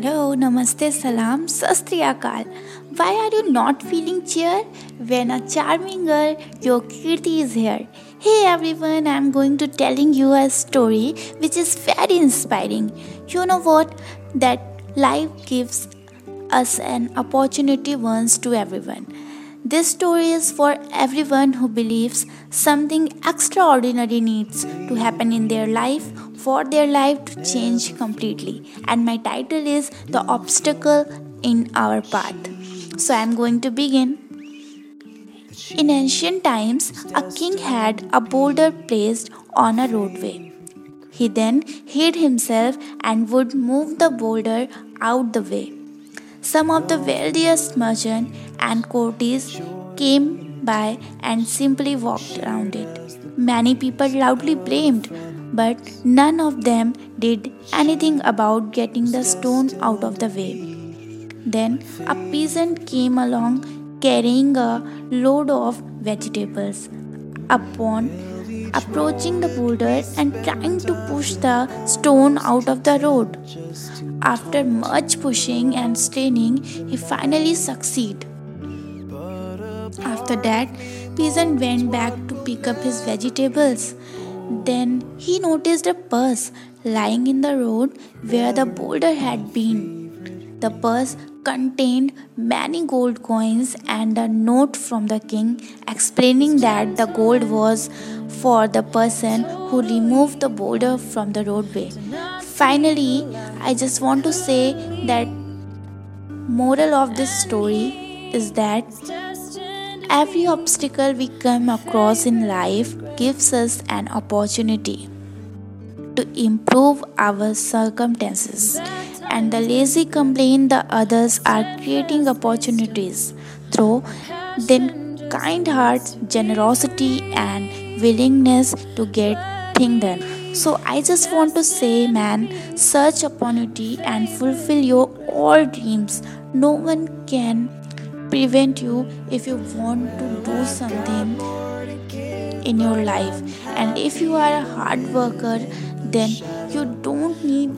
Hello, Namaste, Salam, Sat Sri Akal. Why are you not feeling cheer when a charming girl, your Kirti, is here? Hey everyone, I'm going to telling you a story which is very inspiring. You know what? That life gives us an opportunity once to everyone. This story is for everyone who believes something extraordinary needs to happen in their life for their life to change completely. And my title is The Obstacle in Our Path. So I'm going to begin. In ancient times, a king had a boulder placed on a roadway. He then hid himself and would move the boulder out the way. Some of the wealthiest merchants and courtiers came by and simply walked around it. Many people loudly blamed, but none of them did anything about getting the stone out of the way. Then a peasant came along carrying a load of vegetables. Upon approaching the boulder and trying to push the stone out of the road. After much pushing and straining, he finally succeeded. After that, peasant went back to pick up his vegetables. Then he noticed a purse lying in the road where the boulder had been. The purse contained many gold coins and a note from the king explaining that the gold was for the person who removed the boulder from the roadway. Finally, I just want to say that moral of this story is that every obstacle we come across in life gives us an opportunity to improve our circumstances and the lazy complain the others are creating opportunities through then kind hearts generosity and willingness to get things done so I just want to say, man, search opportunity and fulfill your all dreams. No one can prevent you if you want to do something in your life. And if you are a hard worker, then you don't need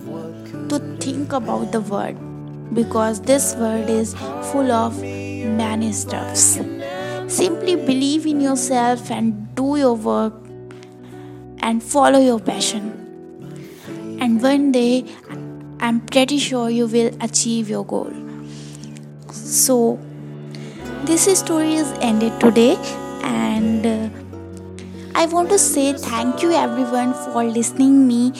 to think about the word because this world is full of many stuffs. Simply believe in yourself and do your work and follow your passion. And one day, I'm pretty sure you will achieve your goal. So, this story is ended today, and uh, I want to say thank you everyone for listening me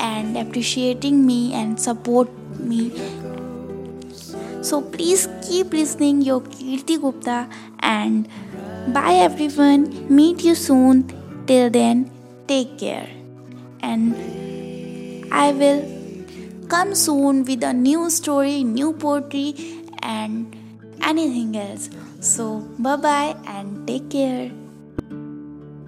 and appreciating me and support me. So please keep listening your Kirti Gupta and bye everyone. Meet you soon. Till then take care and I will come soon with a new story, new poetry, and anything else. So, bye bye and take care.